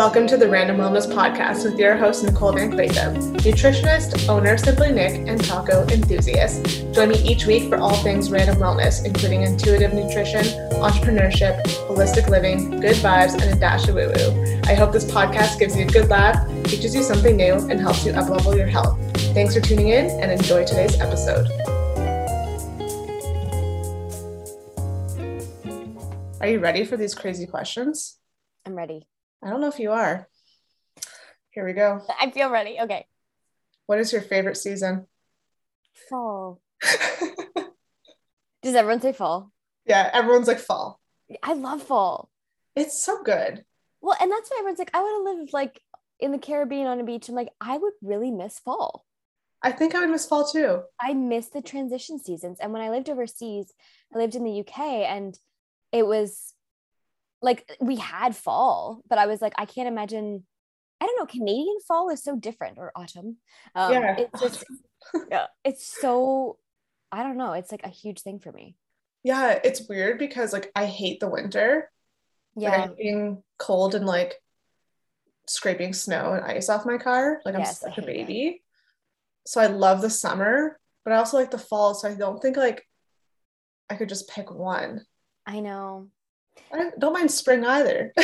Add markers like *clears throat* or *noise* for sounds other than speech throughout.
Welcome to the Random Wellness Podcast with your host, Nicole Van Clayton, nutritionist, owner Simply Nic, and taco enthusiast. Join me each week for all things random wellness, including intuitive nutrition, entrepreneurship, holistic living, good vibes, and a dash of woo woo. I hope this podcast gives you a good laugh, teaches you something new, and helps you uplevel your health. Thanks for tuning in and enjoy today's episode. Are you ready for these crazy questions? I'm ready. I don't know if you are. Here we go. I feel ready. Okay. What is your favorite season? Fall. *laughs* Does everyone say fall? yeah, everyone's like fall. I love fall. It's so good. Well, and that's why everyone's like, I want to live like in the Caribbean on a beach. I'm like, I would really miss fall. I think I would miss fall too. I miss the transition seasons. And when I lived overseas, I lived in the UK and it was like we had fall, but I was like, I can't imagine. I don't know. Canadian fall is so different, or autumn. Um, Yeah. it's just, *laughs* yeah, it's so. I don't know. It's like a huge thing for me. Yeah, it's weird because like I hate the winter. Like, Yeah. hate being cold and like scraping snow and ice off my car. Like I'm Yes, such a it. baby. So I love the summer, but I also like the fall. So I don't think like I could just pick one. I know. I don't- mind spring either. *laughs*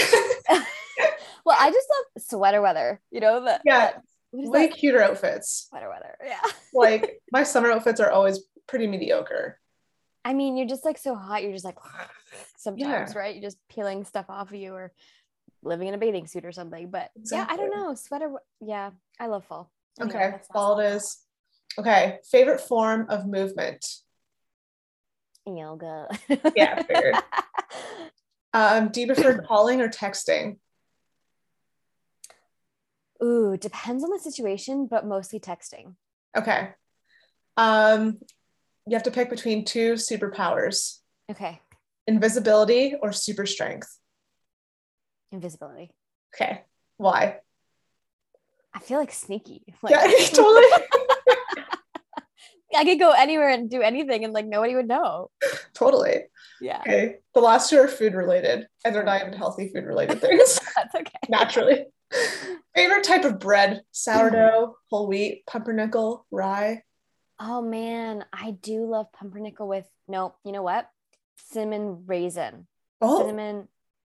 Well, I just love sweater weather. You know that. Yeah, that- Way that? cuter outfits. Sweater weather. Yeah. *laughs* Like my summer outfits are always pretty mediocre. I mean, you're just like so hot. You're just like *sighs* sometimes, Yeah. right? You're just peeling stuff off of you or living in a bathing suit or something. But yeah, I don't know. Sweater. Yeah, I love fall. Anyway, Okay, fall it is. Okay, favorite form of movement. Yoga. Yeah. *laughs* Um, do you prefer *coughs* calling or texting? Ooh, depends on the situation, but mostly texting. Okay. Um, you have to pick between two superpowers: Okay. invisibility or super strength. Invisibility. Okay, why? I feel like sneaky. *laughs* Like, yeah, totally, *laughs* I could go anywhere and do anything and like nobody would know. totally. Yeah. Okay, the last two are food related, and they're not even healthy food related things. *laughs* That's okay. Naturally. Favorite type of bread: sourdough, whole wheat, pumpernickel, rye. Oh man, I do love pumpernickel with no, you know what? Cinnamon raisin. Oh, Cinnamon.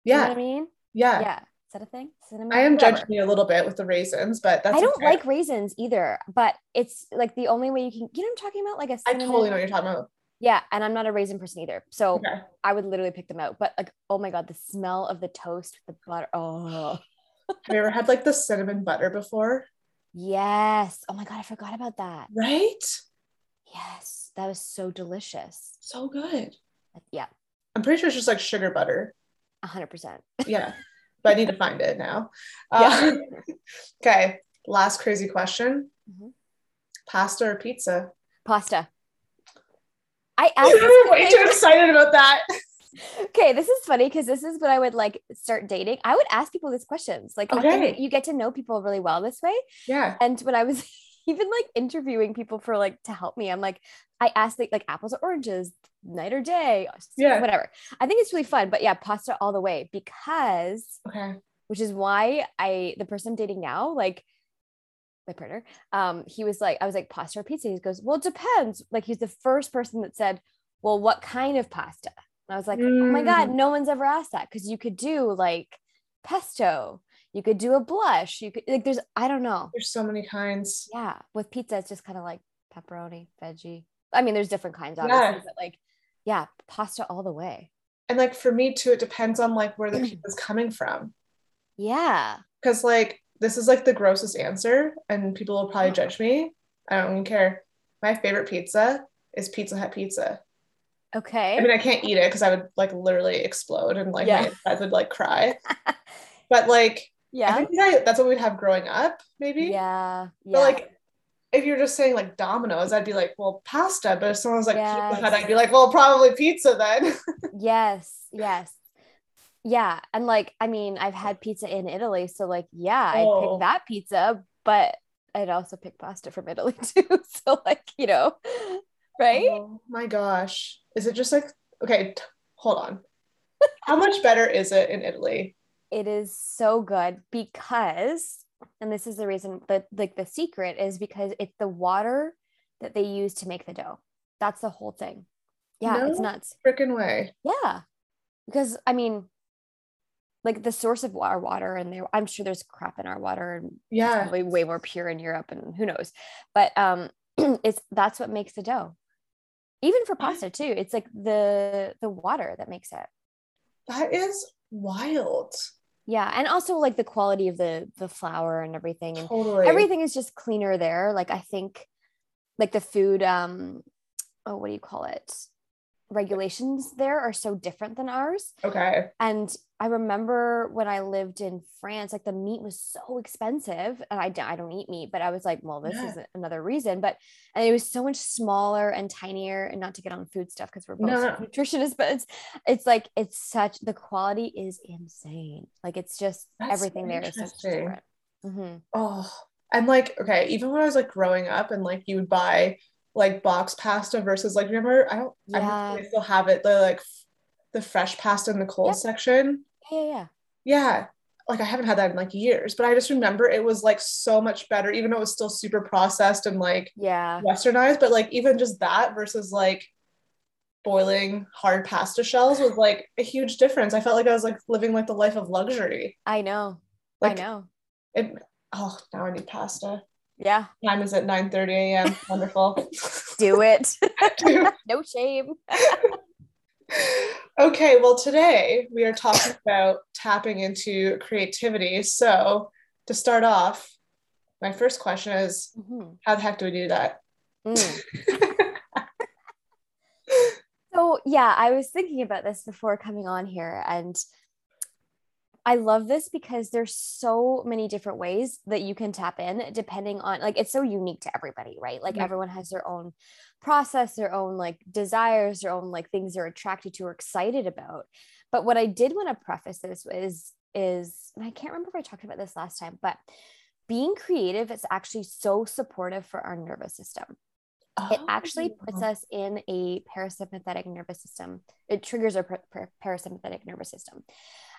You know yeah, what I mean? yeah. Yeah. Is that a thing? Cinnamon. I am Whatever. judging you a little bit with the raisins, but that's I don't okay. like raisins either, but it's like the only way you can. You know what I'm talking about? Like a I cinnamon. totally know what you're talking about. Yeah, and I'm not a raisin person either, so Okay. I would literally pick them out. But like, oh my god, the smell of the toast with the butter. Oh Have you ever had like the cinnamon butter before? yes. Oh my god, I forgot about that. Right? Yes, that was so delicious. So good. Yeah, I'm pretty sure it's just like sugar butter. hundred percent. Yeah. *laughs* but I need to find it now. *laughs* Yeah. Uh, okay. Last crazy question Mhm. pasta or pizza? Pasta. I asked *laughs* this Way too excited about that. *laughs* okay, this is funny because this is when I would like start dating. I would ask people these questions. Like, I think Okay. you get to know people really well this way. Yeah. And when I was even like interviewing people for like to help me, I'm like, I asked like, like apples or oranges, night or day, Yeah. whatever. I think it's really fun. But yeah, pasta all the way because, Okay. which is why I the person I'm dating now, like my partner, um, he was like, I was like, pasta or pizza. He goes, Well, it depends. Like he's the first person that said, Well, what kind of pasta? And I was like, Oh my God, Mm. no one's ever asked that. Cause you could do like pesto, you could do a blush, you could like there's I don't know. There's so many kinds. Yeah. With pizza, it's just kind of like pepperoni, veggie. I mean, there's different kinds, obviously, Yeah. but like, yeah, pasta all the way. And like for me too, it depends on like where the mm. pizza's coming from. Yeah. Because like this is like the grossest answer, and people will probably uh-huh. judge me. I don't even care. My favorite pizza is Pizza Hut pizza. Okay. I mean, I can't eat it because I would like literally explode and like Yeah. my insides would like cry. *laughs* But like, I yeah. think that- that's what we'd have growing up, maybe. Yeah. Yeah. But like, if you're just saying like Domino's, I'd be like, well, pasta. But if someone was like Pizza Yes. Hut, I'd be like, well, probably pizza then. *laughs* yes. Yes. Yeah. And like, I mean, I've had oh. pizza in Italy. So like, yeah, I'd Oh. pick that pizza, but I'd also pick pasta from Italy *laughs* too. So like, you know, right? Oh my gosh. Is it just like okay, t- hold on. How much better is it in Italy? It is so good because and this is the reason that like the secret is because it's the water that they use to make the dough that's the whole thing yeah No it's nuts Freaking way. yeah because i mean like the source of our water and there i'm sure there's crap in our water and Yeah. probably way more pure in europe and who knows but um *clears throat* it's that's what makes the dough even for pasta too it's like the the water that makes it That is wild. Yeah and also like the quality of the the flour and everything and Totally. everything is just cleaner there like i think like the food um oh what do you call it regulations there are so different than ours Okay. and i remember when i lived in france like the meat was so expensive and i, don't- I don't eat meat but i was like well this Yeah. is another reason but and it was so much smaller and tinier and not to get on food stuff because we're both No, nutritionists but it's it's like it's such the quality is insane like it's just That's everything there is so different Mhm. Oh, and like, okay, even when I was like growing up and like you would buy like box pasta versus like, remember, I don't, I don't still have it, the like the fresh pasta in the cold Yep. section. Yeah yeah yeah. Like I haven't had that in like years, but I just remember it was like so much better, even though it was still super processed and like yeah westernized, but like even just that versus like boiling hard pasta shells was like a huge difference. I felt like I was like living like the life of luxury. i know Like i know it oh now I need pasta. yeah Time is at 9 30 a.m. Wonderful. *laughs* do it *laughs* *laughs* no shame okay, well, today we are talking *laughs* about tapping into creativity. So, to start off, my first question is Mhm. how the heck do we do that? Mm. *laughs* So yeah, I was thinking about this before coming on here and I love this because there's so many different ways that you can tap in depending on like it's so unique to everybody, right? Like Yeah. everyone has their own process, their own like desires, their own like things they're attracted to or excited about. But what I did want to preface this is is and I can't remember if I talked about this last time, but being creative is actually so supportive for our nervous system it actually puts Oh, us in a parasympathetic nervous system. It triggers our par- par- parasympathetic nervous system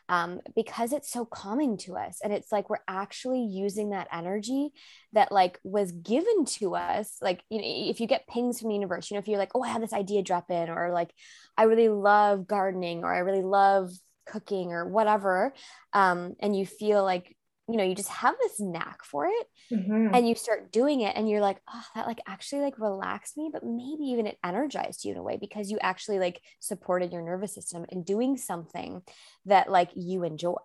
um, because it's so calming to us. And it's like we're actually using that energy that like was given to us. Like, you know, if you get pings from the universe, you know, if you're like, oh, I had this idea drop in, or like, I really love gardening, or I really love cooking, or whatever. Um, and you feel like, you know, you just have this knack for it mhm. and you start doing it and you're like oh that like actually like relaxed me but maybe even it energized you in a way because you actually like supported your nervous system in doing something that like you enjoy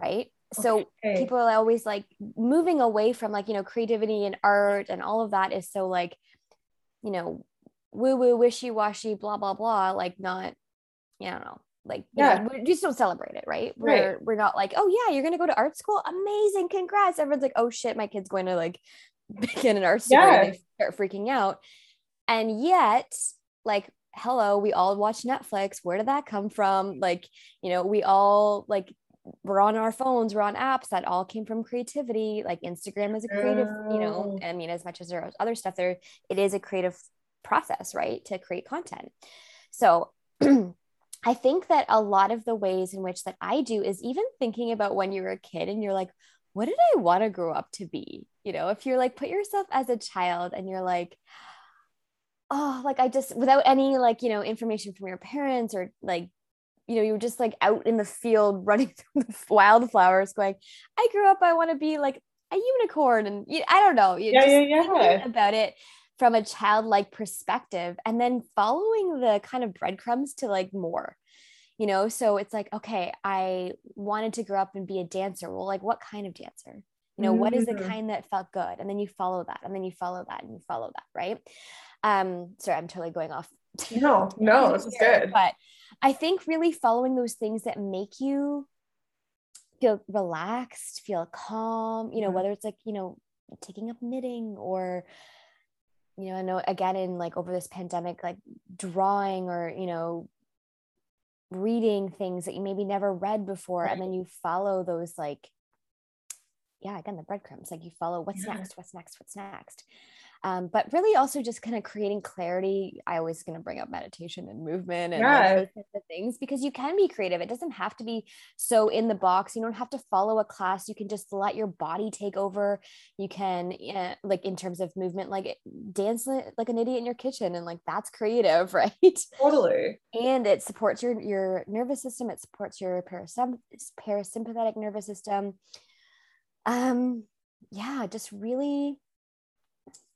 right so Okay. people are always like moving away from like you know creativity and art and all of that is so like you know woo woo wishy washy blah blah blah like not you know like Yeah. know, we just don't celebrate it right? Right. we're we're not like oh yeah you're gonna go to art school? Amazing congrats. Everyone's like oh shit my kid's going to like *laughs* begin an art school. Yeah. and they start freaking out. And yet like hello we all watch netflix. Where did that come from? Like you know we all like we're on our phones we're on apps that all came from creativity. Like instagram is a creative you know i mean as much as there is other stuff there it is a creative process right to create content. So *clears throat* i think that a lot of the ways in which that i do is even thinking about when you were a kid and you're like what did i want to grow up to be you know if you're like put yourself as a child and you're like oh like i just without any like you know information from your parents or like you know you were just like out in the field running *laughs* through the wildflowers going i grew up i want to be like a unicorn and you, i don't know you Yeah, just yeah, yeah. about it from a childlike perspective and then following the kind of breadcrumbs to like more you know so it's like okay i wanted to grow up and be a dancer well like what kind of dancer you know what is the Mm. kind that felt good and then you follow that and then you follow that and you follow that right um sorry i'm totally going off *laughs* No, no, this is good. but i think really following those things that make you feel relaxed feel calm you know Mhm. whether it's like you know taking up knitting or you know i know again in like over this pandemic like drawing or you know reading things that you maybe never read before and then you follow those like yeah again the breadcrumbs like you follow what's Yeah. next what's next what's next um, but really also just kind of creating clarity i always going to bring up meditation and movement and Yeah. those types of things because you can be creative it doesn't have to be so in the box you don't have to follow a class you can just let your body take over you can uh, like in terms of movement like dance like an idiot in your kitchen and like that's creative *laughs* right Totally. and it supports your your nervous system it supports your parasym- parasympathetic nervous system um yeah just really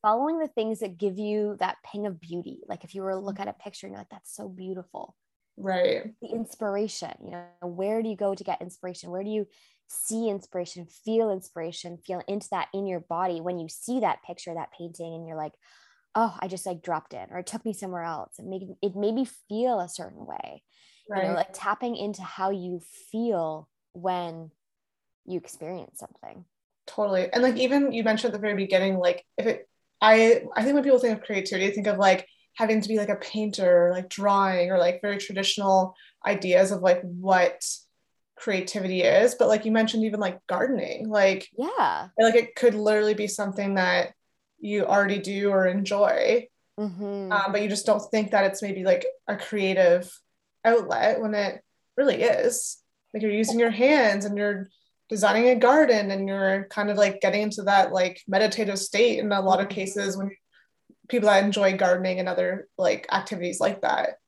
following the things that give you that ping of beauty. Like if you were to look mm. at a picture and you're like that's so beautiful. Right. the inspiration you know where do you go to get inspiration? Where do you see inspiration feel inspiration feel into that in your body when you see that picture that painting and you're like oh i just like dropped in or it took me somewhere else. It made it made me feel a certain way. Right. you know like tapping into how you feel when you experience something. Totally. And like even you mentioned at the very beginning, like if it I I think when people think of creativity, they think of like having to be like a painter, like drawing, or like very traditional ideas of like what creativity is. But like you mentioned, even like gardening, like yeah like it could literally be something that you already do or enjoy. Mhm. Um, but you just don't think that it's maybe like a creative outlet when it really is. Like you're using your hands and you're designing a garden and you're kind of like getting into that like meditative state in a lot of cases when people that enjoy gardening and other like activities like that.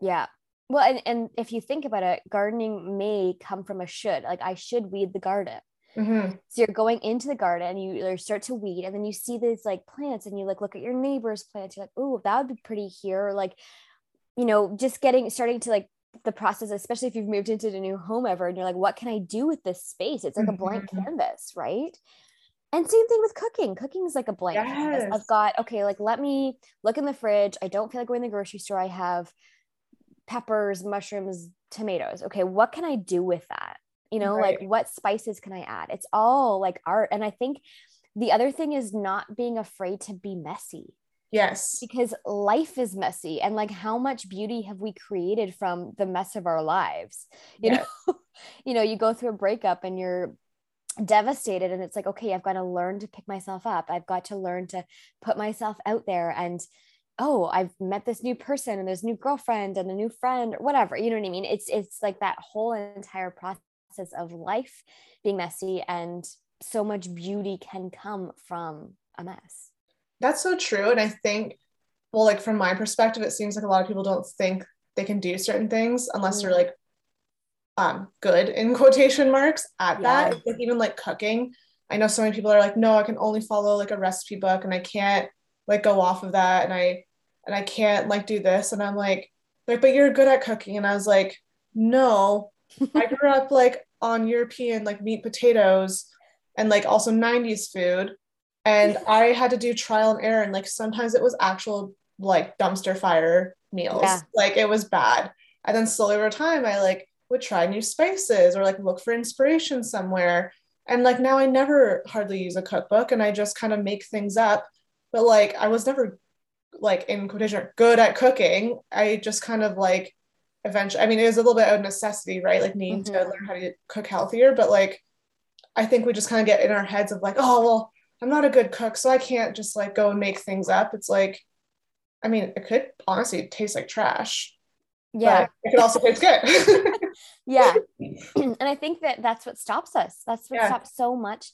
yeah well and, and if you think about it gardening may come from a should like i should weed the garden hmm So you're going into the garden, and you start to weed, and then you see these like plants, and you like look at your neighbor's plants. You're like, oh, that would be pretty here. Or like, you know, just getting starting to like the process, especially if you've moved into a new home ever, and you're like, what can I do with this space? It's like a blank Mhm. canvas, right? And same thing with cooking. Cooking is like a blank canvas. I've got okay, like let me look in the fridge. I don't feel like going to the grocery store. I have peppers, mushrooms, tomatoes. Okay, what can I do with that? You know, like what spices can I add? It's all like art. And I think the other thing is not being afraid to be messy Yes. because life is messy and like how much beauty have we created from the mess of our lives? *laughs* You Yes. know *laughs* you know you go through a breakup and you're devastated and it's like okay i've got to learn to pick myself up. I've got to learn to put myself out there and oh i've met this new person and there's a new girlfriend and a new friend or whatever. You know what i mean? It's it's like that whole entire process of life being messy and so much beauty can come from a mess That's so true. And I think, well, like from my perspective, it seems like a lot of people don't think they can do certain things unless they're Mm. like um good in *laughs* quotation marks at that. Yeah. It's like even like cooking. I know so many people are like, no, I can only follow like a recipe book and I can't like go off of that and I and I can't like do this. And I'm like, like, but you're good at cooking. And I was like, no, I *laughs* grew up like on European like meat potatoes and like also 90s food. And I had to do trial and error. And like sometimes it was actual like dumpster fire meals. Yeah. Like it was bad. And then slowly over time, I like would try new spices or like look for inspiration somewhere. And like now I never hardly use a cookbook and I just kind of make things up. But like I was never like in quotation good at cooking. I just kind of like eventually, I mean, it was a little bit of necessity, right? Like needing to Mhm. learn how to cook healthier. But like I think we just kind of get in our heads of like, oh, well, I'm not a good cook, so I can't just like go and make things up. It's like, I mean, it could honestly taste like trash, yeah it could also taste good. *laughs* yeah *clears throat* and i think that that's what stops us that's what Yeah. stops so much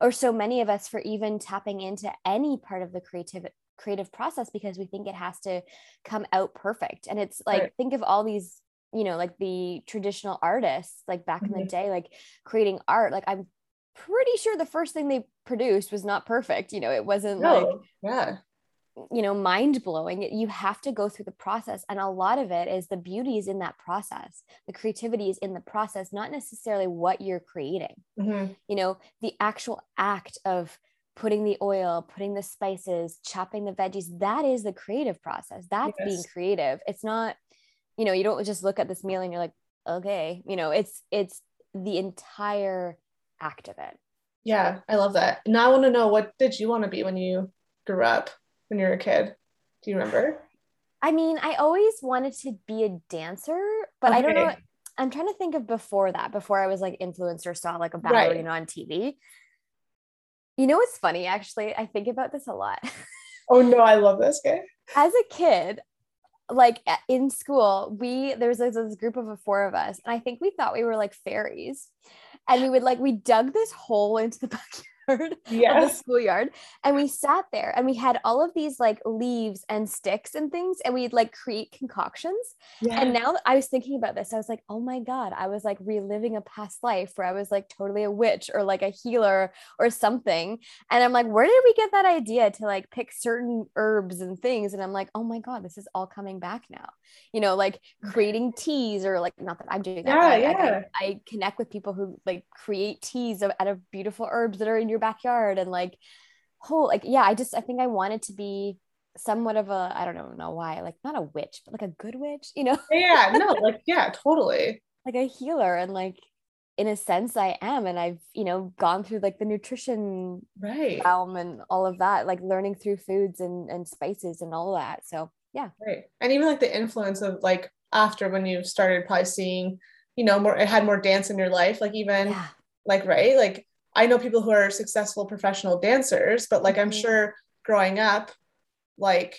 or so many of us for even tapping into any part of the creative creative process because we think it has to come out perfect and it's like Right. think of all these you know like the traditional artists like back in the Mhm. day like creating art like i'm pretty sure the first thing they produced was not perfect you know it wasn't like yeah, you know mind blowing you have to go through the process and a lot of it is the beauty is in that process. The creativity is in the process not necessarily what you're creating. Mhm. you know the actual act of putting the oil putting the spices chopping the veggies that is the creative process. That's being creative. It's not you know you don't just look at this meal and you're like okay you know it's it's the entire act of it yeah. I love that. Now I want to know what did you want to be when you grew up, when you were a kid? Do you remember? I mean, I always wanted to be a dancer, but I don't know. I'm trying to think of before that, before I was like influencer, saw like a Right. ballerina on TV. You know what's funny? Actually, I think about this a lot. *laughs* Oh no, I love this guy. As a kid, like in school, we there was this group of four of us, and I think we thought we were like fairies, and we would like we dug this hole into the *laughs* backyard. yard yes. *laughs* of the schoolyard and we sat there and we had all of these like leaves and sticks and things and we'd like create concoctions yes. and now i was thinking about this i was like oh my god i was like reliving a past life where i was like totally a witch or like a healer or something and i'm like where did we get that idea to like pick certain herbs and things and i'm like oh my god this is all coming back now you know like creating teas or like not that i'm doing that yeah, yeah. I, I, connect with people who like create teas out of beautiful herbs that are in your backyard and like whole like yeah i just i think i wanted to be somewhat of a i don't know, know why like not a witch but like a good witch you know? Yeah no like yeah totally. *laughs* Like a healer and like in a sense i am and i've you know gone through like the nutrition right. realm and all of that like learning through foods and and spices and all that so yeah. Right and even like the influence of like after when you started probably seeing you know more it had more dance in your life like even yeah. like right like I know people who are successful professional dancers, but like mm-hmm. I'm sure growing up, like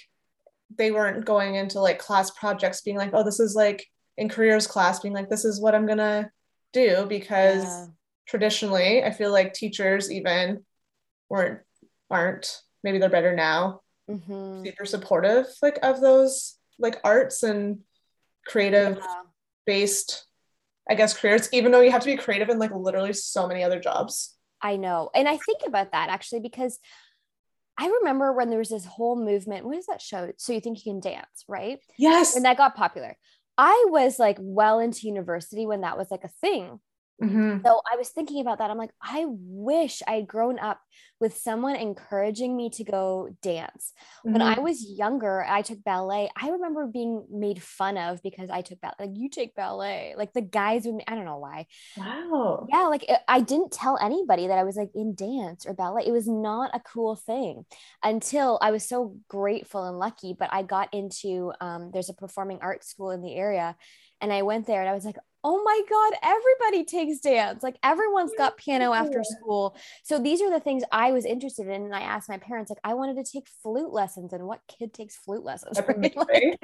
they weren't going into like class projects being like, oh, this is like in careers class, being like, this is what I'm gonna do because yeah. traditionally I feel like teachers even weren't aren't maybe they're better now mm-hmm. super supportive like of those like arts and creative yeah. based I guess careers, even though you have to be creative in like literally so many other jobs. I know. And I think about that actually because I remember when there was this whole movement. What is that show? So you think you can dance, right? Yes. And that got popular. I was like well into university when that was like a thing. Mm-hmm. So I was thinking about that. I'm like, I wish I had grown up with someone encouraging me to go dance. Mm-hmm. When I mm-hmm. was younger, I took ballet. I remember being made fun of because I took ballet. Like, you take ballet. Like the guys would, I don't know why. Wow. Yeah. Like it, I didn't tell anybody that I was like in dance or ballet. It was not a cool thing until I was so grateful and lucky. But I got into, um, there's a performing arts school in the area. And I went there and I was like, oh my God, everybody takes dance. Like everyone's got piano after school. So these are the things I was interested in. And I asked my parents, like, I wanted to take flute lessons and what kid takes flute lessons? *laughs* Right? Like,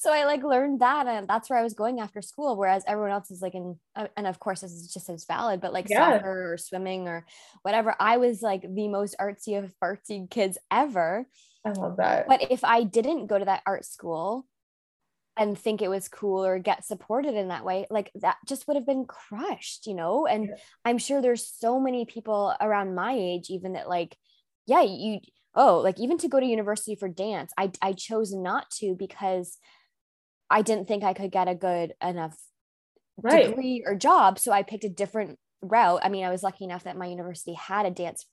so I like learned that. And that's where I was going after school. Whereas everyone else is like in, uh, and of course, this is just as valid, but like yeah. soccer or swimming or whatever. I was like the most artsy of artsy kids ever. I love that. But if I didn't go to that art school, and think it was cool or get supported in that way like that just would have been crushed you know and yeah. i'm sure there's so many people around my age even that like yeah you oh like even to go to university for dance i i chose not to because i didn't think i could get a good enough right. degree or job so i picked a different route i mean i was lucky enough that my university had a dance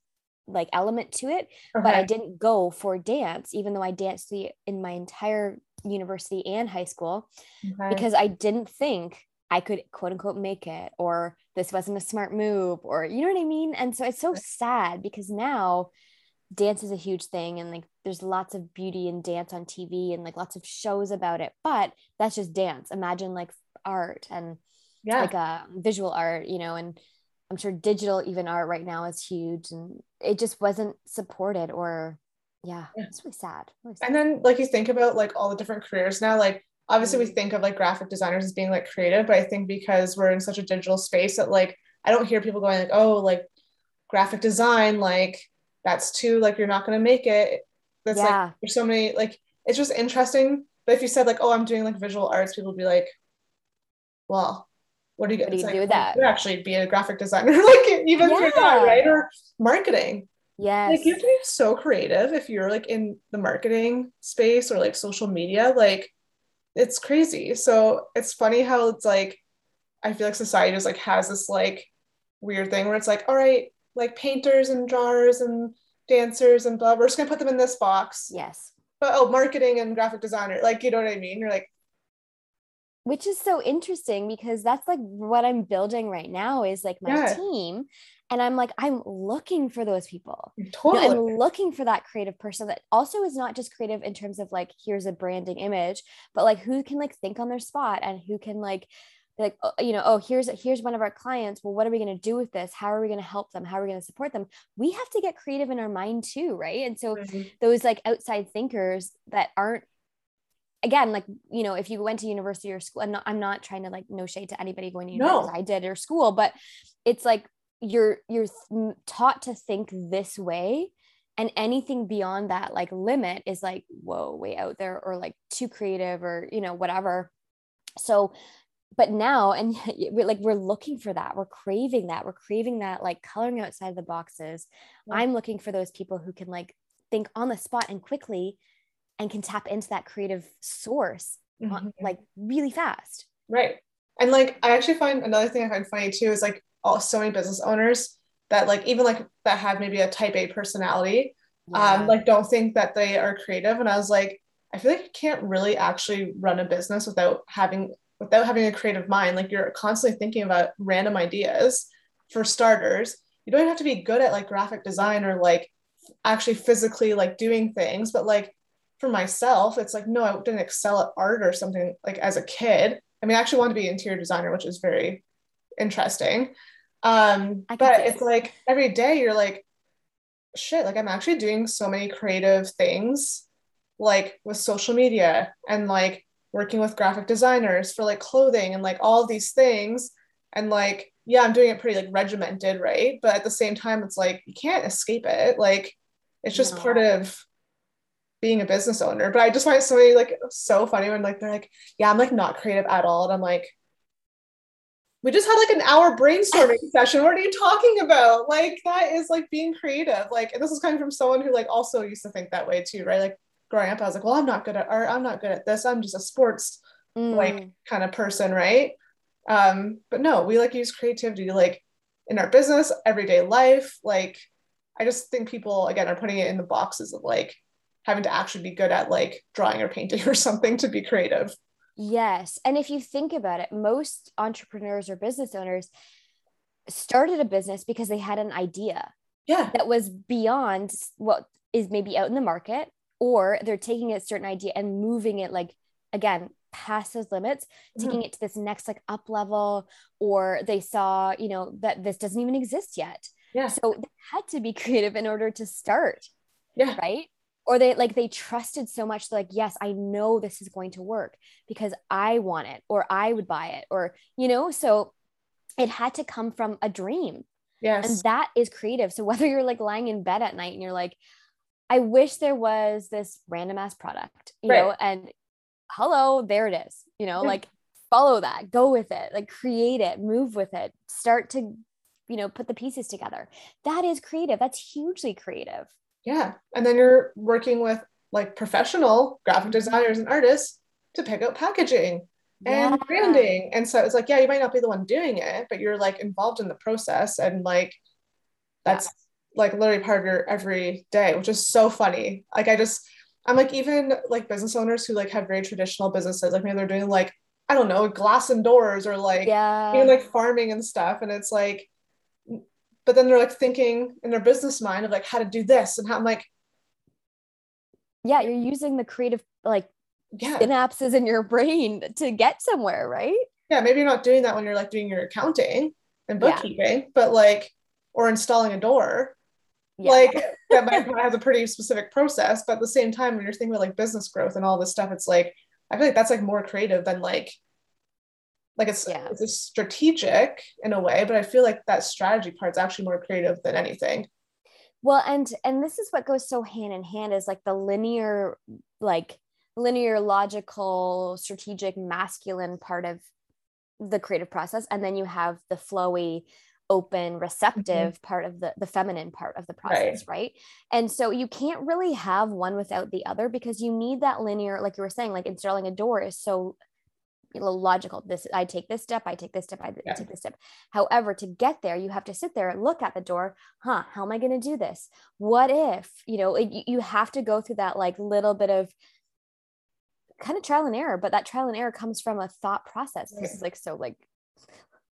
like element to it okay. but i didn't go for dance even though i danced the, in my entire university and high school okay. because I didn't think I could quote unquote make it or this wasn't a smart move or you know what I mean? And so it's so sad because now dance is a huge thing and like there's lots of beauty and dance on TV and like lots of shows about it, but that's just dance. Imagine like art and yeah. like a uh, visual art, you know, and I'm sure digital even art right now is huge and it just wasn't supported or yeah, yeah. it's really sad. really sad. And then like you think about like all the different careers now, like obviously mm-hmm. we think of like graphic designers as being like creative, but I think because we're in such a digital space that like I don't hear people going like, oh, like graphic design, like that's too like you're not gonna make it. That's yeah. like there's so many like it's just interesting. But if you said like, oh, I'm doing like visual arts, people would be like, well, what do you, what do, you like, do with that? You actually be a graphic designer, *laughs* like even yeah. through that, right? Or marketing. Yes. Like you to be so creative if you're like in the marketing space or like social media. Like it's crazy. So it's funny how it's like I feel like society just like has this like weird thing where it's like, all right, like painters and drawers and dancers and blah, we're just gonna put them in this box. Yes. But oh, marketing and graphic designer, like you know what I mean? You're like, which is so interesting because that's like what I'm building right now is like my yeah. team and i'm like i'm looking for those people totally. You know, i'm looking for that creative person that also is not just creative in terms of like here's a branding image but like who can like think on their spot and who can like like oh, you know oh here's here's one of our clients well what are we going to do with this how are we going to help them how are we going to support them we have to get creative in our mind too right and so mm-hmm. those like outside thinkers that aren't again like you know if you went to university or school I'm not, I'm not trying to like no shade to anybody going to university no. I did or school but it's like you're you're taught to think this way and anything beyond that like limit is like whoa way out there or like too creative or you know whatever so but now and *laughs* we're like we're looking for that we're craving that we're craving that like coloring outside of the boxes yeah. i'm looking for those people who can like think on the spot and quickly and can tap into that creative source mm-hmm. like really fast right and like i actually find another thing i find funny too is like all so many business owners that like even like that have maybe a type a personality um, yeah. um like don't think that they are creative and i was like i feel like you can't really actually run a business without having without having a creative mind, like you're constantly thinking about random ideas for starters. You don't even have to be good at like graphic design or like actually physically like doing things, but like for myself, it's like, no, I didn't excel at art or something like as a kid. I mean, I actually wanted to be interior designer, which is very interesting. Um, but it's like every day you're like, shit, like I'm actually doing so many creative things like with social media and like working with graphic designers for like clothing and like all these things and like yeah i'm doing it pretty like regimented right but at the same time it's like you can't escape it like it's just no. part of being a business owner but i just find somebody like so funny when like they're like yeah i'm like not creative at all and i'm like we just had like an hour brainstorming *laughs* session what are you talking about like that is like being creative like and this is coming from someone who like also used to think that way too right like growing up, I was like, well, I'm not good at art. I'm not good at this. I'm just a sports mm. like kind of person, right? Um, but no, we like use creativity like in our business, everyday life. Like, I just think people again are putting it in the boxes of like having to actually be good at like drawing or painting *laughs* or something to be creative. Yes. And if you think about it, most entrepreneurs or business owners started a business because they had an idea. Yeah. That was beyond what is maybe out in the market or they're taking a certain idea and moving it like again past those limits mm-hmm. taking it to this next like up level or they saw you know that this doesn't even exist yet yeah so they had to be creative in order to start yeah right or they like they trusted so much like yes i know this is going to work because i want it or i would buy it or you know so it had to come from a dream yes and that is creative so whether you're like lying in bed at night and you're like I wish there was this random ass product, you right. know, and hello, there it is, you know, yeah. like follow that, go with it, like create it, move with it, start to, you know, put the pieces together. That is creative. That's hugely creative. Yeah. And then you're working with like professional graphic designers and artists to pick out packaging and yeah. branding. And so it's like, yeah, you might not be the one doing it, but you're like involved in the process and like that's like literally part of your every day, which is so funny. Like I just I'm like even like business owners who like have very traditional businesses, like maybe they're doing like I don't know glass and doors or like yeah. even like farming and stuff, and it's like, but then they're like thinking in their business mind of like how to do this and how I'm like, yeah, you're using the creative like yeah. synapses in your brain to get somewhere, right? Yeah, maybe you're not doing that when you're like doing your accounting and bookkeeping, yeah. but like or installing a door yeah. like that might have a pretty specific process but at the same time when you're thinking about like business growth and all this stuff it's like i feel like that's like more creative than like like it's yeah. it's strategic in a way but i feel like that strategy part's actually more creative than anything well and and this is what goes so hand in hand is like the linear like linear logical strategic masculine part of the creative process and then you have the flowy open receptive mm-hmm. part of the the feminine part of the process right. right. and so you can't really have one without the other because you need that linear like you were saying like installing a door is so logical this i take this step i take this step i yeah. take this step. However to get there you have to sit there and look at the door huh how am i going to do this? What if you know it, you have to go through that like little bit of kind of trial and error but that trial and error comes from a thought process. This is like so like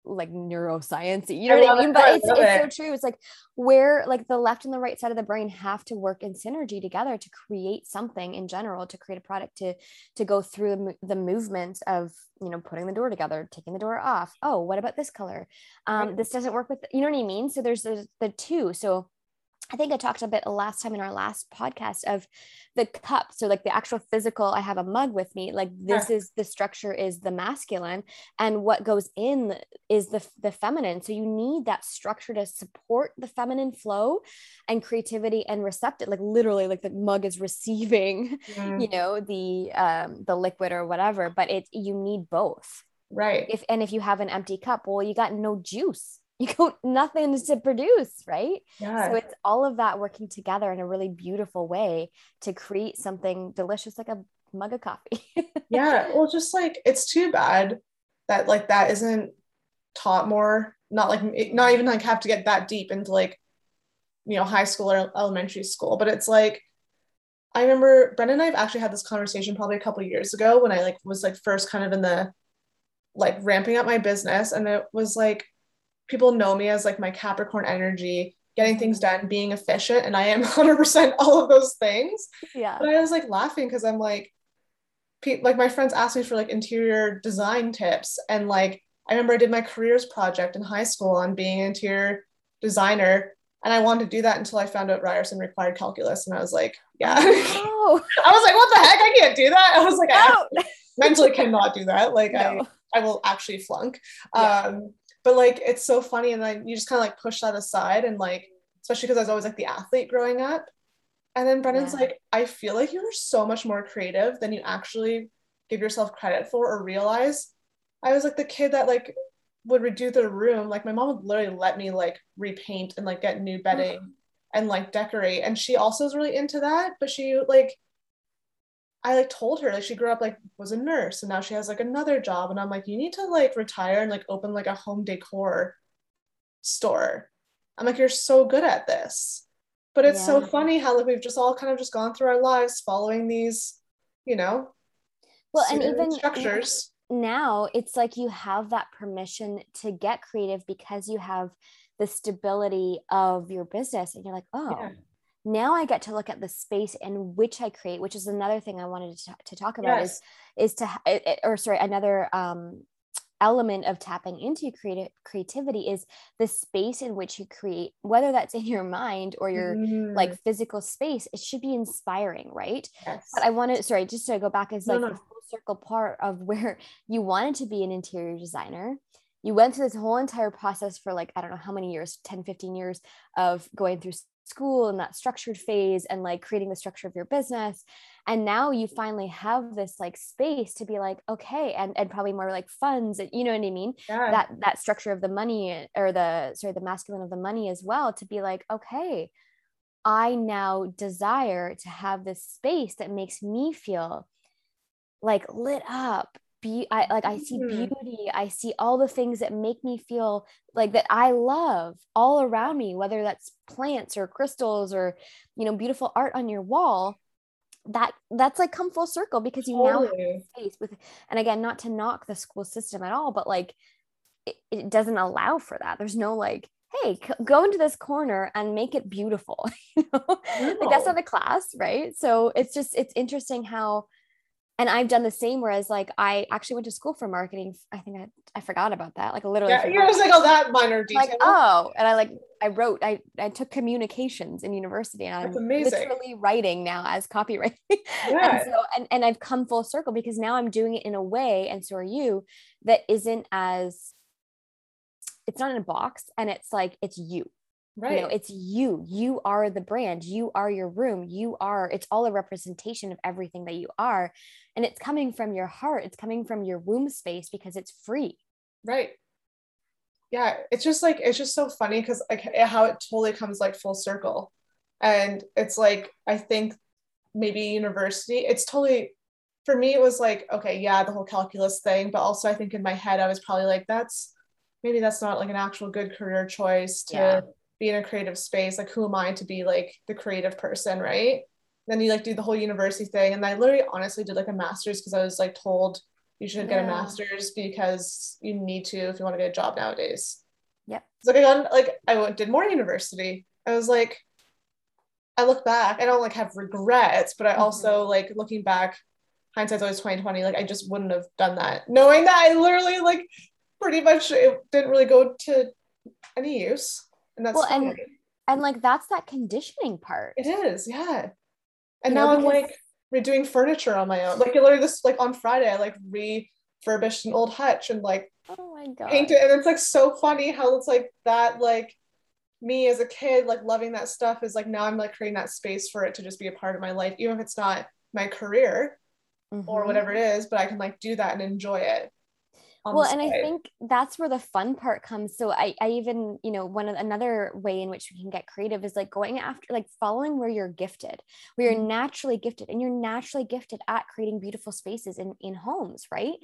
like neuroscience you know I what i mean it. but it's, it's it. so true it's like where like the left and the right side of the brain have to work in synergy together to create something in general to create a product to to go through the, the movement of you know putting the door together taking the door off oh what about this color um right. this doesn't work with you know what i mean so there's the, the two so I think I talked a bit last time in our last podcast of the cup. So, like the actual physical, I have a mug with me. Like this is the structure is the masculine, and what goes in is the the feminine. So you need that structure to support the feminine flow and creativity and receptive. Like literally, like the mug is *laughs* receiving, mm. you know, the um the liquid or whatever. But it you need both, right? If and if you have an empty cup, well, you got no juice *laughs* you got nothing to produce, right? Yeah. So it's all of that working together in a really beautiful way to create something delicious like a mug of coffee. *laughs* yeah. Well, just like it's too bad that like that isn't taught more. Not like not even like have to get that deep into like you know high school or elementary school, but it's like I remember Brendan and I've actually had this conversation probably a couple years ago when I like was like first kind of in the like ramping up my business and it was like people know me as like my Capricorn energy, getting things done, being efficient, and I am *laughs* 100% all of those things. Yeah. But I was like laughing because I'm like, pe- like my friends asked me for like interior design tips, and like I remember I did my careers project in high school on being an interior designer. And I wanted to do that until I found out Ryerson required calculus. And I was like, yeah. Oh. *laughs* I was like, what the heck? I can't do that. I was like, I mentally cannot do that. Like *laughs* no. I, I will actually flunk. Yeah. Um, but like it's so funny and then you just kind of like push that aside and like especially because I was always like the athlete growing up. And then Brendan's yeah. like I feel like you're so much more creative than you actually give yourself credit for or realize. I was like the kid that like would redo the room. Like my mom would literally let me like repaint and like get new bedding and like decorate. And she also is really into that but she like I like told her like she grew up like was a nurse and now she has like another job and I'm like you need to like retire and like open like a home decor store. I'm like you're so good at this. But it's yeah. so funny how like we've just all kind of just gone through our lives following these, you know, well and even structures. Now it's like you have that permission to get creative because you have the stability of your business and you're like, oh, yeah now I get to look at the space in which I create, which is another thing I wanted to, to talk about yes. is, is to, or sorry, another um, element of tapping into creative creativity is the space in which you create, whether that's in your mind or your mm. like physical space, it should be inspiring, right? Yes. But I want to, sorry, just to go back is like no, no. the full circle part of *laughs* where you wanted to be an interior designer you went through this whole entire process for like i don't know how many years 10 15 years of going through school and that structured phase and like creating the structure of your business and now you finally have this like space to be like okay and and probably more like funds you know what i mean yeah. that that structure of the money or the sorry the masculine of the money as well to be like okay i now desire to have this space that makes me feel like lit up be I like I see mm-hmm. beauty, I see all the things that make me feel like that I love all around me, whether that's plants or crystals or you know beautiful art on your wall. That that's like come full circle because you totally. now have space with and again not to knock the school system at all, but like it, it doesn't allow for that. There's no like hey go into this corner and make it beautiful *laughs* you know? like that's not a class right so it's just it's interesting how and I've done the same. Whereas, like, I actually went to school for marketing. I think I, I forgot about that. Like, literally, yeah, you was like, oh, that minor detail. Like, oh, and I like, I wrote, I, I took communications in university, and I'm literally writing now as copywriting. *laughs* Yeah. and so, and, and I've come full circle because now I'm doing it in a way, and so are you, that isn't as, it's not in a box, and it's like it's you. Right. You know, it's you. You are the brand. You are your room. You are, it's all a representation of everything that you are. And it's coming from your heart. It's coming from your womb space because it's free. Right. Yeah. It's just like, it's just so funny because like how it totally comes like full circle. And it's like, I think maybe university, it's totally, for me, it was like, okay, yeah, the whole calculus thing. But also, I think in my head, I was probably like, that's maybe that's not like an actual good career choice to. Yeah be in a creative space like who am i to be like the creative person right then you like do the whole university thing and i literally honestly did like a master's because i was like told you should get a master's because you need to if you want to get a job nowadays. Yep. It's like I got like I went, did more university. I was like, I look back, I don't like have regrets, but I Mhm. also like looking back, hindsight's always 2020. Like I just wouldn't have done that. Knowing that I literally like pretty much it didn't really go to any use. And that's Well, and- and like that's that conditioning part it is, yeah. And You know, now I'm like redoing furniture on my own. Like literally this like on Friday, I like refurbished an old hutch and like oh my god paint it and it's like so funny how it's like that like me as a kid like loving that stuff is like now i'm like creating that space for it to just be a part of my life even if it's not my career or Mhm. whatever it is but i can like do that and enjoy it well and i think that's where the fun part comes. So i i even you know one of another way in which we can get creative is like going after like following where you're gifted where you're Mhm. naturally gifted and you're naturally gifted at creating beautiful spaces in in homes right?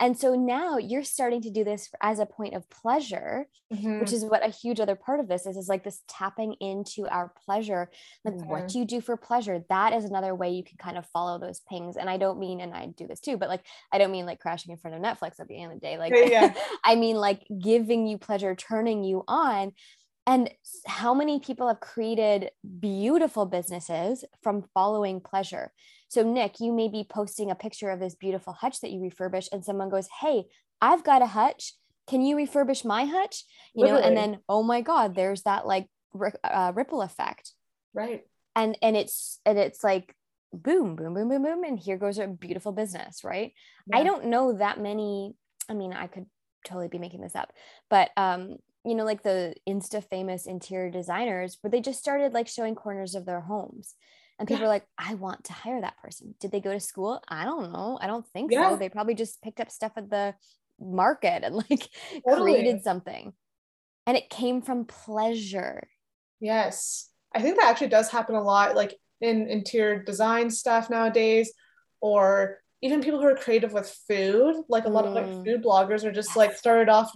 And so now you're starting to do this as a point of pleasure Mhm. which is what a huge other part of this is is like this tapping into our pleasure. Like what Mhm. do you do for pleasure? That is another way you can kind of follow those pings. And i don't mean and i do this too but like i don't mean like crashing in front of netflix at the end of the day like Yeah, yeah. *laughs* i mean like giving you pleasure turning you on. And how many people have created beautiful businesses from following pleasure? So Nic you may be posting a picture of this beautiful hutch that you refurbished and someone goes hey i've got a hutch. Can you refurbish my hutch? You know and then oh my god there's that like uh, ripple effect. Right. And and it's and it's like boom boom boom boom boom and here goes a beautiful business right? I don't know that many i mean i could totally be making this up but um you know like the insta famous interior designers where they just started like showing corners of their homes and people Yeah. are like i want to hire that person did they go to school i don't know i don't think Yeah. so they probably just picked up stuff at the market and like *laughs* Totally. created something and it came from pleasure Yes. I think that actually does happen a lot, like in interior design stuff nowadays, or even people who are creative with food. Like a lot of like Mm. food bloggers are just like started off,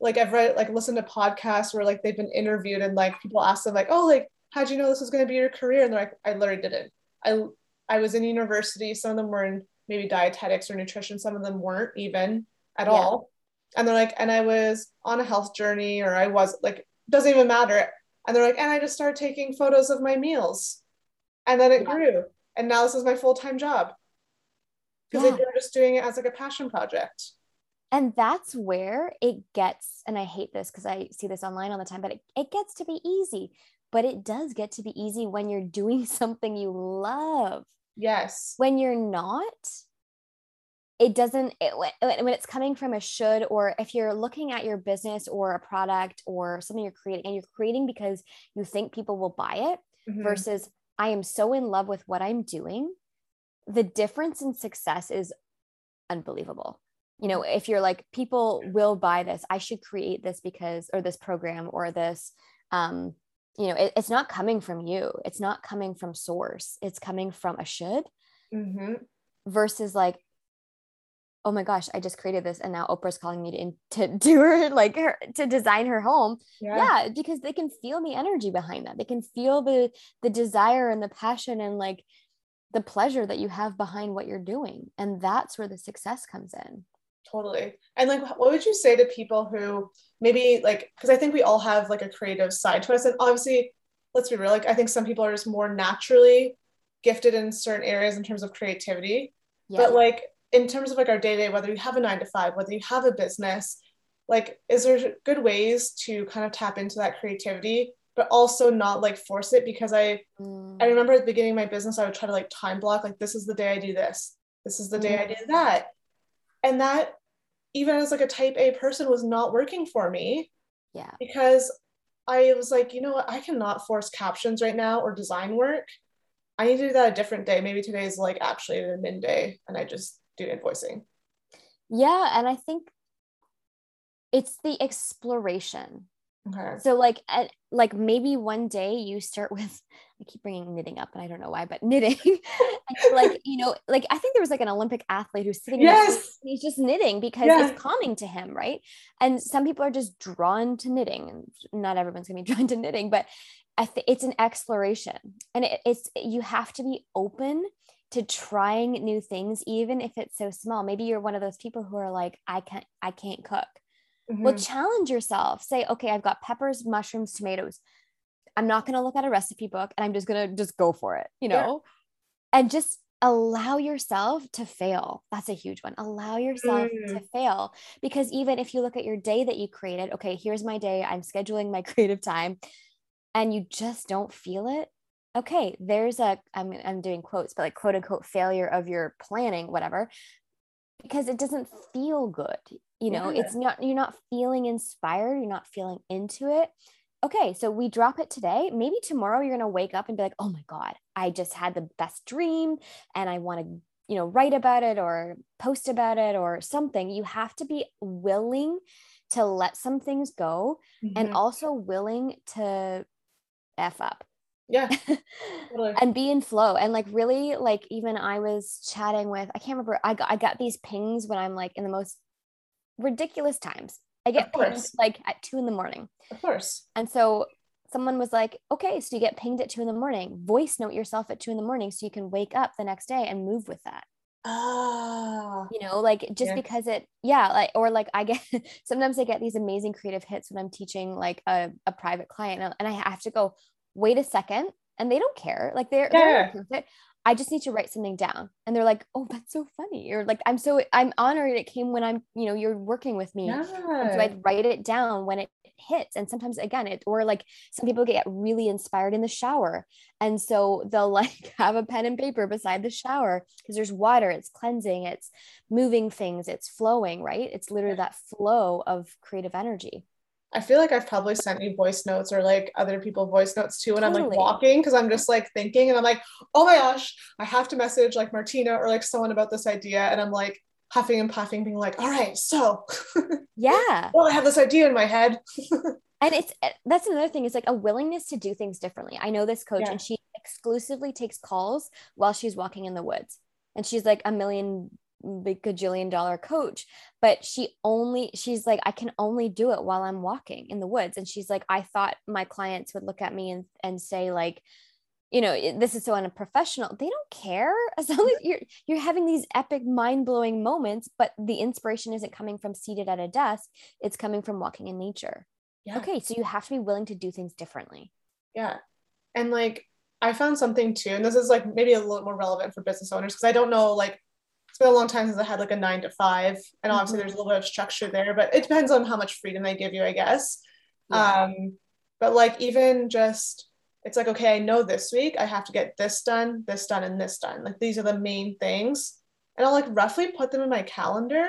like I've read, like listened to podcasts where like they've been interviewed and like people ask them like, oh, like how'd you know this was going to be your career? And they're like, I literally didn't. I I was in university. Some of them were in maybe dietetics or nutrition. Some of them weren't even at Yeah. all. And they're like, and I was on a health journey, or I was like, doesn't even matter. And they're like, and I just started taking photos of my meals. And then it Yeah. grew. And now this is my full-time job. Because Yeah. they're just doing it as like a passion project. and that's where it gets and i hate this because i see this online all the time but it, it gets to be easy but it does get to be easy when you're doing *laughs* something you love Yes. when you're not it doesn't it, when it's coming from a should or if you're looking at your business or a product or something you're creating and you're creating because you think people will buy it Mhm. versus I am so in love with what I'm doing, the difference in success is unbelievable. You know, if you're like, people will buy this, I should create this because, or this program or this, um, you know, it, it's not coming from you. It's not coming from source. It's coming from a should Mhm. versus like, oh my gosh, I just created this and now Oprah's calling me to, in, to *laughs* do her, like her, to design her home Yeah. yeah because they can feel the energy behind that they can feel the the desire and the passion and like the pleasure that you have behind what you're doing and that's where the success comes in Totally. And like, what would you say to people who maybe like, because I think we all have like a creative side to us. And obviously, let's be real, like, I think some people are just more naturally gifted in certain areas in terms of creativity. yeah But like, in terms of like our day to day, whether you have a nine to five, whether you have a business, like, is there good ways to kind of tap into that creativity, but also not like force it? Because I, Mm, I remember at the beginning of my business, I would try to like time block, like, this is the day I do this, this is the day I do that. And that, even as like a type A person, was not working for me yeah because I was like, you know what, I cannot force captions right now or design work. I need to do that a different day. Maybe today is like actually an admin day and I just do invoicing. yeah and i think it's the exploration Okay. so like at, like maybe one day you start with i keep bringing knitting up and i don't know why but knitting *laughs* like you know like i think there was like an olympic athlete who's sitting in Yes. he's just knitting because Yeah. it's calming to him right and some people are just drawn to knitting and not everyone's gonna be *laughs* drawn to knitting but I think it's an exploration and it, it's you have to be open to trying new things even if it's so small maybe you're one of those people who are like i can't i can't cook mm-hmm. well challenge yourself say okay i've got peppers mushrooms tomatoes i'm not going to look at a recipe book and i'm just going to just go for it you know yeah. and just allow yourself to fail. That's a huge one. Allow yourself mm. to fail because even if you look at your day that you created, okay, here's my day, I'm scheduling my *laughs* creative time and you just don't feel it. Okay, there's a I'm I'm doing quotes, but like quote unquote failure of your planning whatever because it doesn't feel good. You know, yeah. it's not you're not feeling inspired, you're not feeling into it okay, so we drop it today. Maybe tomorrow you're going to wake up and be like, oh my God, I just had the best dream and I want to, you know, write about it or post about it or something. You have to be willing to let some things go mm-hmm. and also willing to F up. Yeah. *laughs* Totally. and be in flow. And like, really, like, even I was chatting with, I can't remember, I got, I got these pings when I'm like in the most ridiculous times I get pinged like at two in the morning. Of course. And so someone was like, okay, so you get pinged at two in the morning. Voice note yourself at two in the morning so you can wake up the next day and move with that. Ah. You know, like just yeah. because it, yeah, like, or like I get, *laughs* sometimes I get these amazing creative hits when I'm teaching like a, a private client and I have to go, wait a second. And they don't care. Like they're, yeah. they're I just need to write something down. And they're like, oh, that's so funny. Or like, I'm so, I'm honored it came when I'm, you know, you're working with me. Yeah. so I write it down when it hits. And sometimes again, it, or like some people get really inspired in the shower. And so they'll *laughs* like have a pen and paper beside the shower because there's water, it's cleansing, it's moving things, it's flowing, right? It's literally that flow of creative energy. I feel like I've probably sent you voice notes or like other people voice notes too when totally. I'm like walking because I'm just like thinking and I'm like, oh my gosh, I have to message like Martina or like someone about this idea. And I'm like huffing and puffing, being like, all right, so *laughs* yeah. well, I have this idea in my head. *laughs* and it's eh, that's another thing, it's like a willingness to do things differently. I know this coach yeah. and she exclusively takes calls while she's walking in the woods. And she's like a million big gajillion dollar coach but she only she's like i can only do it while i'm walking in the woods. And she's like i thought my clients would look at me and, and say like you know this is so unprofessional. They don't care. *laughs* As long as you're you're having these epic mind-blowing moments but the inspiration isn't coming from seated at a desk. It's coming from walking in nature. Yeah. okay so you have to be willing to do things differently. Yeah. And like i found something too and this is like maybe a little more relevant for business owners because i don't know like it's been a long time since I had like a nine to five. And obviously mm-hmm. there's a little bit of structure there, but it depends on how much freedom they give you, I guess. Yeah. Um, but like even just it's like, okay, I know this week I have to get this done, this done, and this done. Like these are the main things. And I'll like roughly put them in my calendar.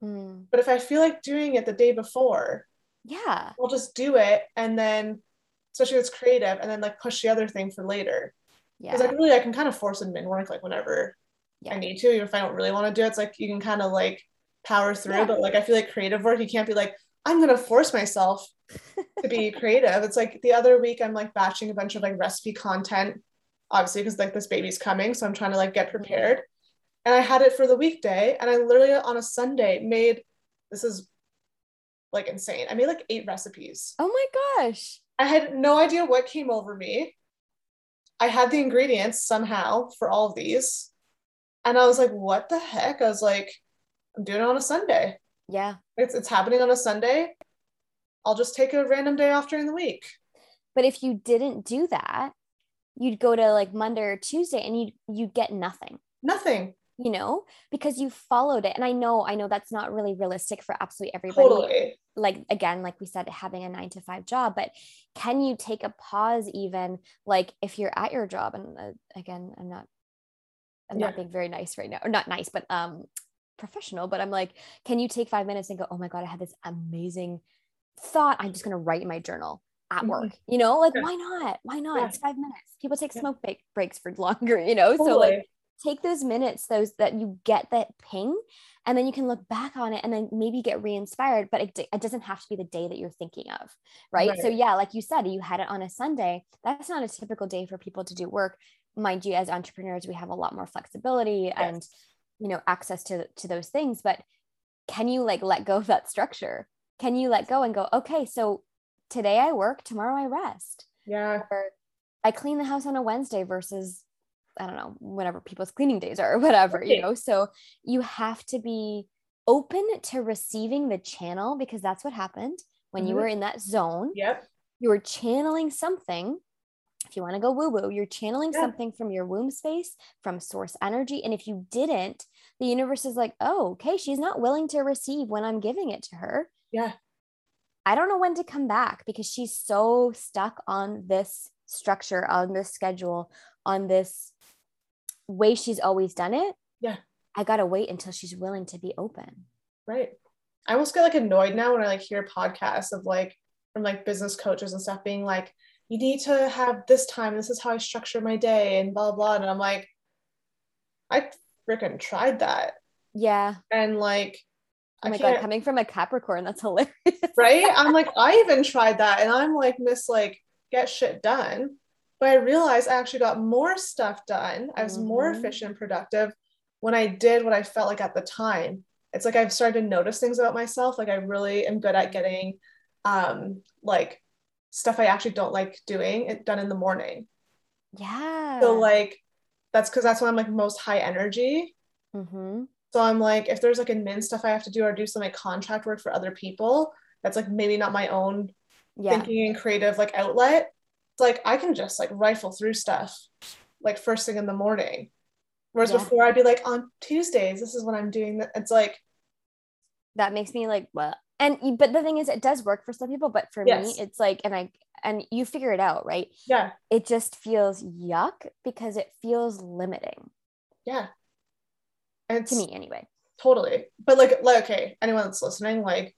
Mm. But if I feel like doing it the day before, yeah, I'll just do it and then especially if it's creative and then like push the other thing for later. Yeah. Because like really I can kind of force them in work like whenever yeah. I need to, even if I don't really want to do it. It's like you can kind of like power through. Yeah. But like I feel like creative work, you can't be like, I'm gonna force myself to be *laughs* creative. It's like the other week I'm like batching a bunch of like recipe content, obviously, because like this baby's coming. So I'm trying to like get prepared. And I had it for the weekday, and I literally on a Sunday made this is like insane. I made like eight recipes. Oh my gosh. I had no idea what came over me. I had the ingredients somehow for all of these. And I was like, what the heck? I was like, I'm doing it on a Sunday. Yeah. It's it's happening on a Sunday. I'll just take a random day off during the week. But if you didn't do that, you'd go to like Monday or Tuesday and you you get nothing. Nothing. You know, because you followed it. And I know, I know that's not really realistic for absolutely everybody. Totally. Like again, like we said, having a nine to five job, but can you take a pause even like if you're at your job? And uh, again, I'm not I'm yeah. not being very nice right now, or not nice, but um professional. But I'm like, can you take five minutes and go, oh my God, I had this amazing thought. I'm just gonna write in my journal at mm-hmm. work. You know, like yeah. why not? Why not? Yeah. It's five minutes. People take smoke breaks for *laughs* longer, you know. Totally. So like take those minutes, those that you get that ping, and then you can look back on it and then maybe get re-inspired but it, it doesn't have to be the day that you're thinking of right? right? so yeah like you said you had it on a sunday that's not a typical day for people to do work mind you as entrepreneurs we have a lot more flexibility yes. and you know access to to those things but can you like let go of that structure can you let go and go okay so today i work tomorrow i rest yeah or i clean the house on a wednesday versus I don't know, whatever people's cleaning days are or whatever, you know. So you have to be open to receiving the channel because that's what happened when mm-hmm. you were in that zone. Yep. You were channeling something. If you want to go woo woo, you're channeling yeah. something from your womb space, from source energy. And if you didn't, the universe is like, oh, okay, she's not willing to receive when I'm giving it to her. Yeah. I don't know when to come back because she's so stuck on this structure, on this schedule, on this way she's always done it. Yeah. I got to wait until she's willing to be open. Right. I almost get like annoyed now when I like hear podcasts of like from like business coaches and stuff being like, you need to have this time. This is how I structure my day and blah, blah. And I'm like, I freaking tried that. Yeah. And like, oh my God, coming from a Capricorn, that's hilarious. right. I'm like, *laughs* I even tried that. And I'm like, miss, like, get shit done. But I realized I actually got more stuff done. I was mm-hmm. more efficient and productive when I did what I felt like at the time. It's like I've started to notice things about myself. Like I really am good at getting um like stuff I actually don't like doing it done in the morning. Yeah. So like that's because that's when I'm like most high energy. Mm-hmm. So I'm like, if there's like admin stuff I have to do or do some like contract work for other people, that's like maybe not my own yeah. thinking and creative like outlet. It's like I can just like rifle through stuff like first thing in the morning. Whereas yeah. before I'd be like on Tuesdays, this is when I'm doing that. It's like that makes me like what and but the thing is it does work for some people, but for yes. me it's like and I and you figure it out, right? Yeah. It just feels yuck because it feels limiting. Yeah. And to me anyway. Totally. But like, like okay, anyone that's listening, like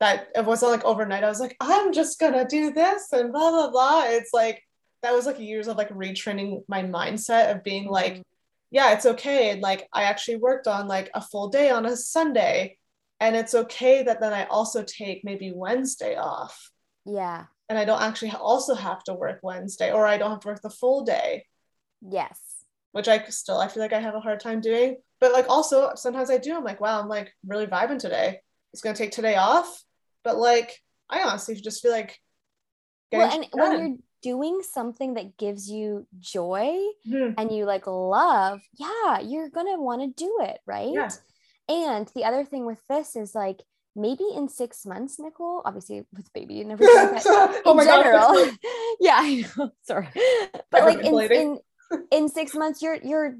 that it wasn't like overnight. I was like, I'm just gonna do this and blah blah blah. It's like that was like years of like retraining my mindset of being like, mm-hmm. yeah, it's okay. And like I actually worked on like a full day on a Sunday. And it's okay that then I also take maybe Wednesday off. Yeah. And I don't actually also have to work Wednesday or I don't have to work the full day. Yes. Which I still I feel like I have a hard time doing. But like also sometimes I do. I'm like, wow, I'm like really vibing today. It's gonna take today off but like, I honestly just feel like. Well, and when you're doing something that gives you joy mm-hmm. and you like love, yeah, you're gonna want to do it, right? Yeah. And the other thing with this is like maybe in six months, Nicole, obviously with baby and everything, *laughs* oh my general, God. *laughs* yeah, I know. *laughs* Sorry, but like in, in in six months, you're you're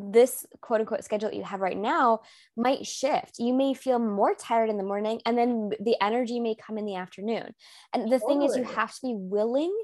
this quote unquote schedule that you have right now might shift. You may feel more tired in the morning and then the energy may come in the afternoon. And the totally. thing is, you have to be willing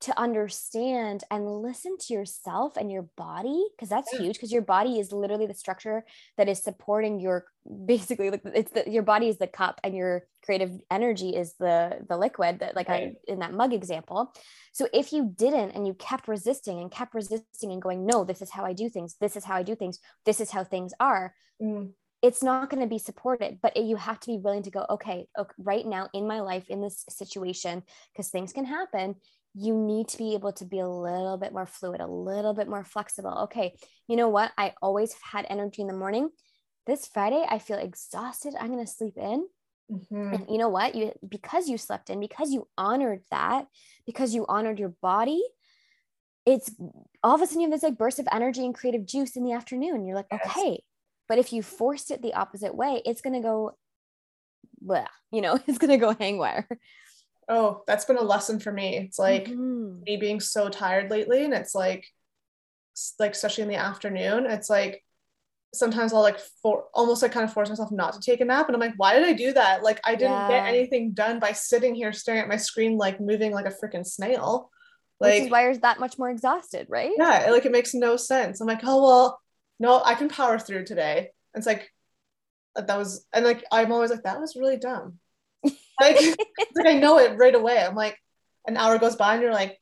to understand and listen to yourself and your body because that's yeah. huge because your body is literally the structure that is supporting your basically like it's the your body is the cup and your creative energy is the the liquid that like right. I in that mug example so if you didn't and you kept resisting and kept resisting and going no this is how I do things this is how I do things this is how things are mm it's not going to be supported but you have to be willing to go okay, okay right now in my life in this situation because things can happen you need to be able to be a little bit more fluid, a little bit more flexible. Okay, you know what? I always had energy in the morning. This Friday, I feel exhausted. I'm going to sleep in. Mm-hmm. And you know what? You because you slept in, because you honored that, because you honored your body, it's all of a sudden you have this like burst of energy and creative juice in the afternoon. You're like, yes. okay. But if you forced it the opposite way, it's gonna go, blah, you know, *laughs* it's gonna go hangwire oh, that's been a lesson for me. It's like mm-hmm. me being so tired lately. And it's like, like, especially in the afternoon, it's like, sometimes I'll like for almost like kind of force myself not to take a nap. And I'm like, why did I do that? Like I didn't yeah. get anything done by sitting here staring at my screen, like moving like a freaking snail. Like, Which is why you're that much more exhausted, right? Yeah, like it makes no sense. I'm like, oh well, no, I can power through today. It's like that was and like I'm always like, that was really dumb. Like, *laughs* like I know it right away. I'm like, an hour goes by and you're like,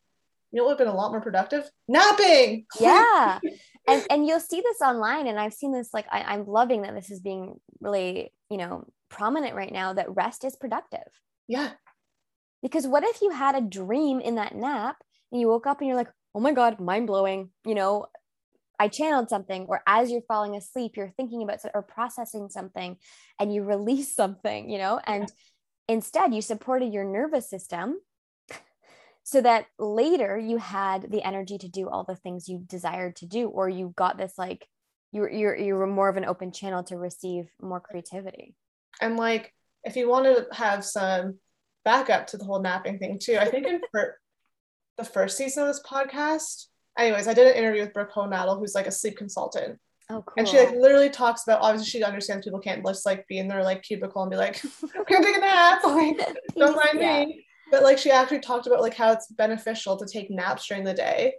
you know what would have been a lot more productive? Napping. *laughs* Yeah. and and you'll see this online. And I've seen this, like I, I'm loving that this is being really, you know, prominent right now that rest is productive. Yeah. Because what if you had a dream in that nap and you woke up and you're like, oh my God, mind blowing, you know, I channeled something, or as you're falling asleep, you're thinking about or processing something and you release something, you know, and instead you supported your nervous system *laughs* so that later you had the energy to do all the things you desired to do or you got this like you were you're, you were more of an open channel to receive more creativity. And like if you want to have some backup to the whole napping thing too i think in *laughs* for the first season of this podcast anyways i did an interview with brooke Hohnadel, who's like a sleep consultant oh cool and she like literally talks about obviously she understands people can't just like be in their like cubicle and be like *laughs* i'm gonna take a nap. *laughs* Like don't mind Yeah. me but like she actually talked about like how it's beneficial to take naps during the day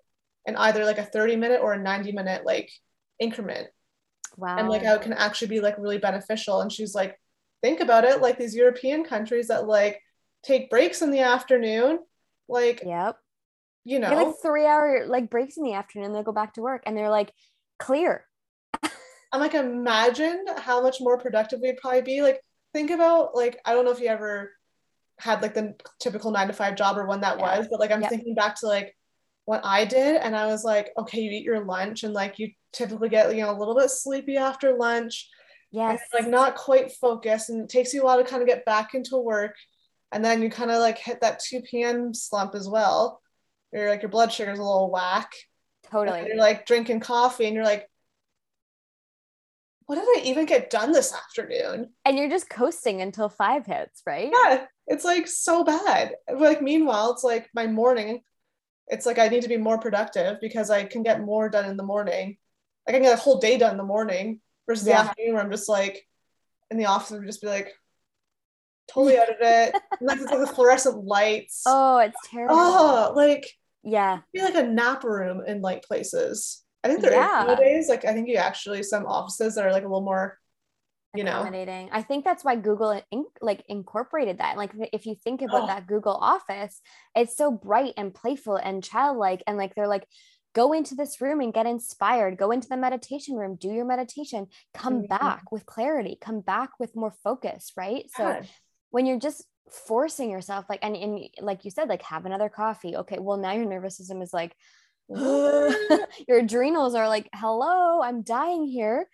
and either like a 30 minute or a 90 minute like increment. Wow and like how it can actually be like really beneficial. And she's like think about it like these european countries that like take breaks in the afternoon like yep. you know like three hour like breaks in the afternoon they go back to work and they're like clear i'm like imagine how much more productive we'd probably be. Like think about like i don't know if you ever had like the typical nine to five job or when that Yeah. was but like i'm Yep. thinking back to like what i did and i was like okay you eat your lunch and like you typically get you know a little bit sleepy after lunch. And yes. like not quite focused and it takes you a while to kind of get back into work and then you kind of like hit that 2 p.m slump as well. Where like your blood sugar's a little whack. And totally. you're like drinking coffee and you're like what did i even get done this afternoon? And you're just coasting until five hits right? Yeah it's like so bad. Like meanwhile it's like my morning it's like i need to be more productive because i can get more done in the morning. Like, i can get a whole day done in the morning versus Yeah. the afternoon where i'm just like in the office and just be like totally out of it. *laughs* Like it's like the fluorescent lights. Oh it's terrible. Oh like yeah. be like a nap room in like places i think there Yeah. nowadays like i think you actually some offices that are like a little more you know. I think that's why Google in, like incorporated that. Like if you think about Oh. that Google Office, it's so bright and playful and childlike and like they're like go into this room and get inspired. Go into the meditation room, do your meditation, come Mhm. back with clarity, come back with more focus, right? So when you're just forcing yourself like and, and like you said like have another coffee. Okay, well now your nervous system is like *laughs* your adrenals are like, hello, I'm dying here.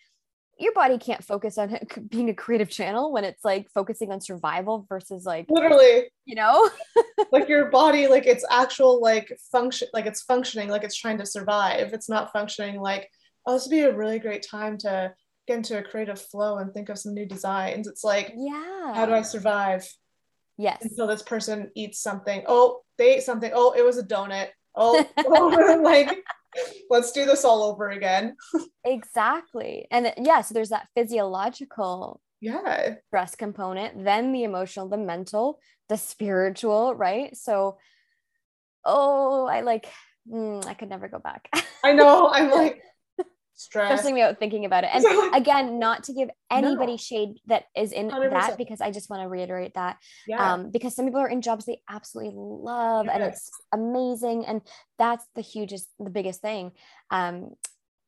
Your body can't focus on *laughs* being a creative channel when it's like focusing on survival versus like, literally. you know, *laughs* like your body like it's actual like function like it's functioning like it's trying to survive. It's not functioning like oh this would be a really great time to get into a creative flow and think of some new designs. It's like yeah. how do i survive Yes. until this person eats something? Oh they ate something. Oh it was a donut oh, *laughs* oh like let's do this all over again Exactly. And yeah, so there's that physiological yeah stress component, then the emotional, the mental, the spiritual, right? So, oh, I like, mm, I could never go back. i know i'm *laughs* like stressed stressing me out thinking about it. And again, not to give anybody No. shade that is in 100%. that because I just want to reiterate that. yeah Um, because some people are in jobs they absolutely love and it's amazing. And that's the hugest, the biggest thing. Um,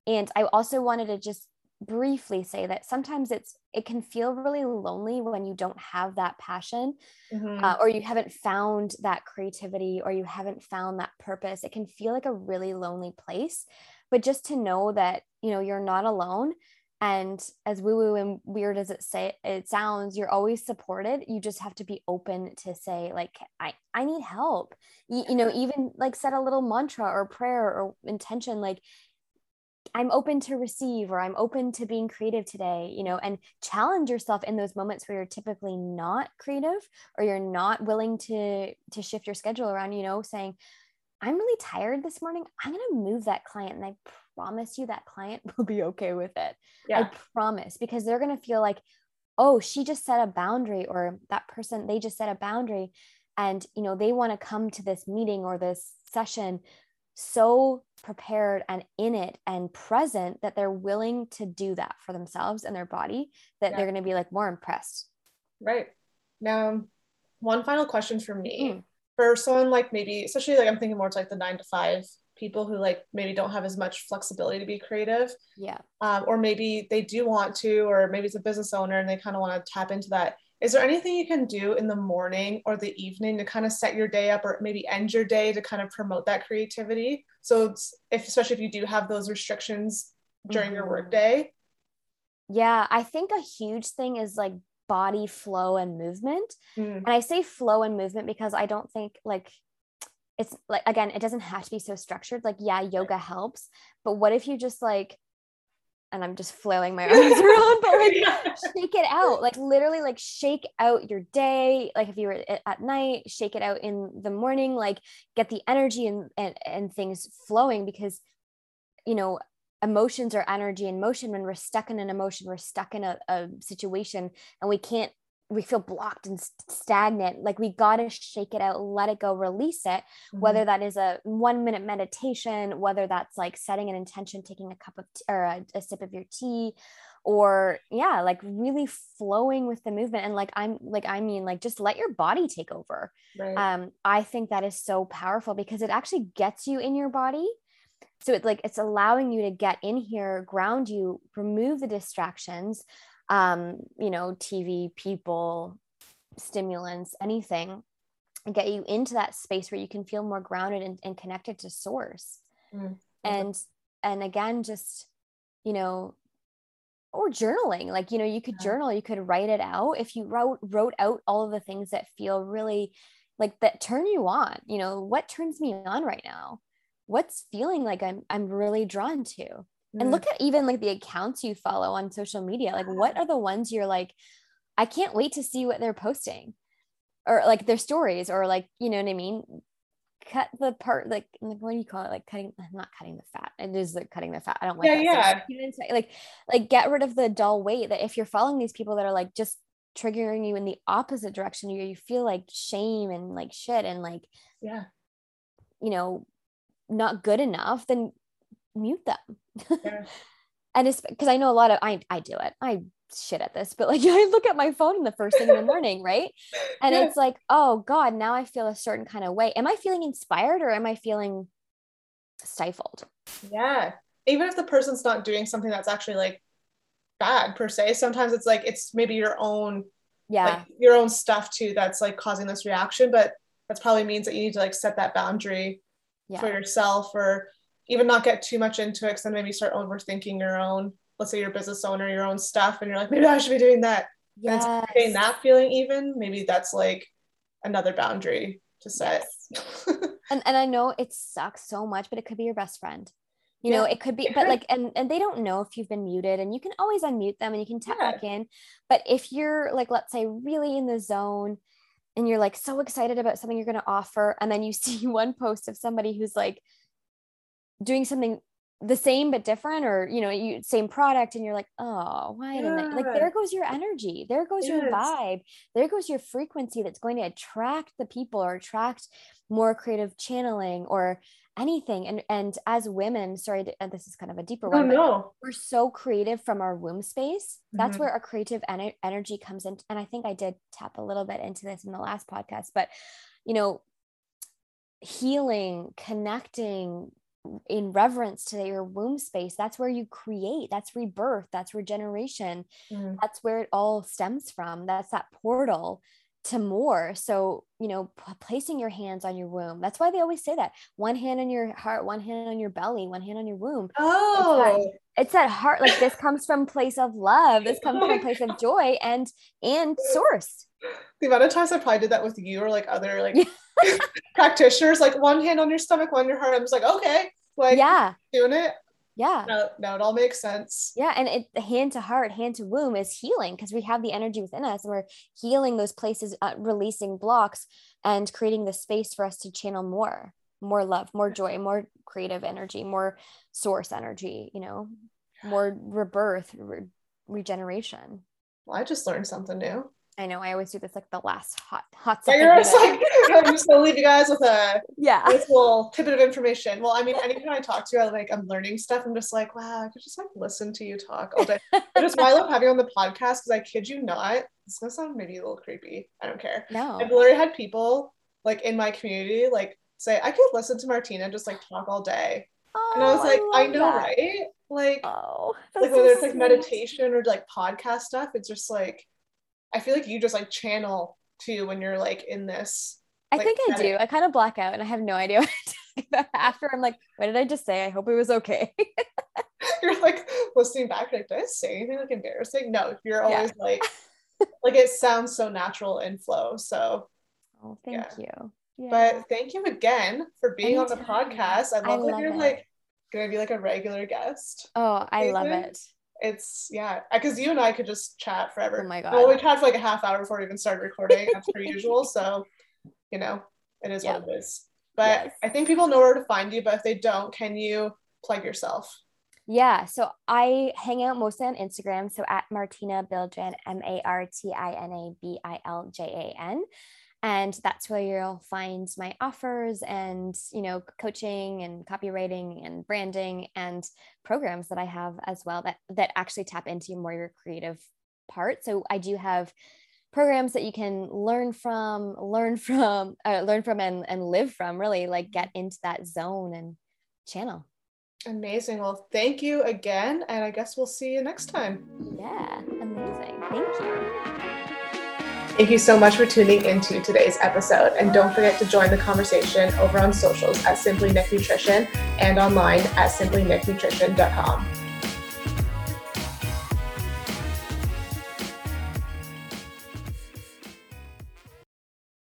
and I also wanted to just briefly say that sometimes it's it can feel really lonely when you don't have that passion Mhm. uh, or you haven't found that creativity or you haven't found that purpose it can feel like a really lonely place but just to know that you know you're not alone. And as woo woo and weird as it say it sounds you're always supported. You just have to be open to say like i i need help. You, you know even like set a little mantra or prayer or intention like I'm open to receive or I'm open to being creative today, you know, and challenge yourself in those moments where you're typically not creative or you're not willing to to shift your schedule around, you know, saying, I'm really tired this morning. I'm going to move that client and I promise you that client *laughs* will be okay with it. yeah I promise because they're going to feel like, oh, she just set a boundary or that person, they just set a boundary and, you know, they want to come to this meeting or this session so prepared and in it and present that they're willing to do that for themselves and their body that Yeah. they're going to be like more impressed. Right. Now, one final question for me. Mm. For someone like maybe, especially like I'm thinking more to like the nine to five people who like maybe don't have as much flexibility to be creative, Yeah. um, or maybe they do want to, or maybe it's a business owner and they kind of want to tap into that. Is there anything you can do in the morning or the evening to kind of set your day up or maybe end your day to kind of promote that creativity? So it's, if especially if you do have those restrictions during your Mhm. workday. Yeah. I think a huge thing is like body flow and movement. Mm, And I say flow and movement because I don't think like it's like again it doesn't have to be so structured. Like yeah yoga helps but what if you just like and i'm just flailing my *laughs* arms around but like shake it out like literally like shake out your day. Like if you were at night shake it out in the morning like get the energy and and, and things flowing because you know emotions are energy and motion when we're stuck in an emotion we're stuck in a, a situation and we can't we feel blocked and stagnant like we got to shake it out let it go release it mm-hmm. whether that is a one minute meditation whether that's like setting an intention taking a cup of tea or a, a, sip of your tea or yeah like really flowing with the movement and like i'm like i mean like just let your body take over right. um i think that is so powerful because it actually gets you in your body so it's like it's allowing you to get in here ground you remove the distractions um, you know, TV, people, stimulants, anything, and get you into that space where you can feel more grounded and, and connected to source. Mm-hmm. And and again, just you know, or journaling. Like, you know, you could yeah. journal, you could write it out. If you wrote wrote out all of the things that feel really like that turn you on, you know, what turns me on right now? What's feeling like I'm I'm really drawn to? and mm. look at even like the accounts you follow on social media like what are the ones you're like i can't wait to see what they're posting or like their stories or like you know what i mean? Cut the part like what do you call it? Like cutting *sighs* not cutting the fat. It is like cutting the fat. I don't like yeah, yeah. like like get rid of the dull weight that if you're following these people that are like just triggering you in the opposite direction you you feel like shame and like shit and like yeah. you know not good enough then mute them. Yeah. *laughs* and it's because I know a lot of I I do it. I shit at this, but like *laughs* I look at my phone in the first thing in the morning, right? And yeah. it's like, oh God, now I feel a certain kind of way. Am I feeling inspired or am I feeling stifled? Yeah. Even if the person's not doing something that's actually like bad per se, sometimes it's like it's maybe your own yeah like your own stuff too that's like causing this reaction. But that's probably means that you need to like set that boundary yeah. for yourself or even not get too much into it because then maybe start overthinking your own let's say you're a business owner your own stuff and you're like maybe i should be doing that yes. and getting that feeling even maybe that's like another boundary to set yes. and, and i know it sucks so much but it could be your best friend you yeah. know it could be but like and, and they don't know if you've been muted and you can always unmute them and you can tap yeah. back in but if you're like let's say really in the zone and you're like so excited about something you're going to offer and then you *laughs* see one post of somebody who's like doing something the same but different or you know you same product and you're like oh why yeah. didn't I? like there goes your energy there goes yes. your vibe there goes your frequency that's going to attract the people or attract more creative channeling or anything and and as women sorry this is kind of a deeper one oh, no. we're so creative from our womb space that's mm-hmm. where our creative en- energy comes in and i think i did tap a little bit into this in the last podcast but you know healing connecting in reverence to your womb space that's where you create that's rebirth that's regeneration mm. that's where it all stems from that's that portal to more. So you know p- placing your hands on your womb. That's why they always say that one hand on your heart one hand on your belly one hand on your womb. Oh it's that, oh. it's that heart like this comes from place of love. This comes oh from a place God. of *laughs* joy and and source. The amount of times i probably did that with you or like other like *laughs* practitioners like one hand on your stomach one on your heart. I'm just like okay like yeah. doing it yeah. Now, now it all makes sense. Yeah and it hand to heart hand to womb is healing because we have the energy within us and we're healing those places uh, releasing blocks and creating the space for us to channel more more love more joy more creative energy more source energy you know more rebirth re- regeneration. Well i just learned something new I know I always do this like the last hot hot second. Yeah, you're just like *laughs* I'm just gonna leave you guys with a yeah this little tidbit of information. Well, I mean, anytime I talk to you, I like I'm learning stuff. I'm just like, wow, I could just like listen to you talk all day. but it's why I love having you on the podcast because I kid you not, it's gonna sound maybe a little creepy. I don't care. No, I've literally had people like in my community like say I could listen to Martina just like talk all day. Oh, and I oh, was like, I, I know, that. right? Like, oh, like whether so it's like meditation or like podcast stuff, it's just like I feel like you just like channel too when you're like in this. I think I do. I kind of black out and I have no idea *laughs* what to talk about after. I'm like, what did I just say? I hope it was okay. *laughs* you're like listening back, like, did I say anything like embarrassing? No, you're always yeah. like, *laughs* like it sounds so natural in flow. So, oh, thank yeah. you. Yeah. But thank you again for being Anytime. on the podcast. I love I that love you're it. like gonna be like a regular guest. Oh, I love it. It's yeah, because you and I could just chat forever. Oh my god. Well, we chat for like a half hour before we even started recording. That's per usual. So, you know, it is yep. what it is. But yes. I think people know where to find you. But if they don't, can you plug yourself? Yeah, so I hang out mostly on Instagram. So at Martina Biljan, M A R T I N A B I L J A N and that's where you'll find my offers and you know coaching and copywriting and branding and programs that i have as well that that actually tap into more your creative part. So i do have programs that you can learn from learn *laughs* from uh, learn from and, and live from really like get into that zone and channel. Amazing. Well thank you again and i guess we'll see you next time. Yeah amazing. Thank you Thank you so much for tuning into today's episode. And don't forget to join the conversation over on socials at Simply Nic Nutrition and online at simplynicnutrition.com.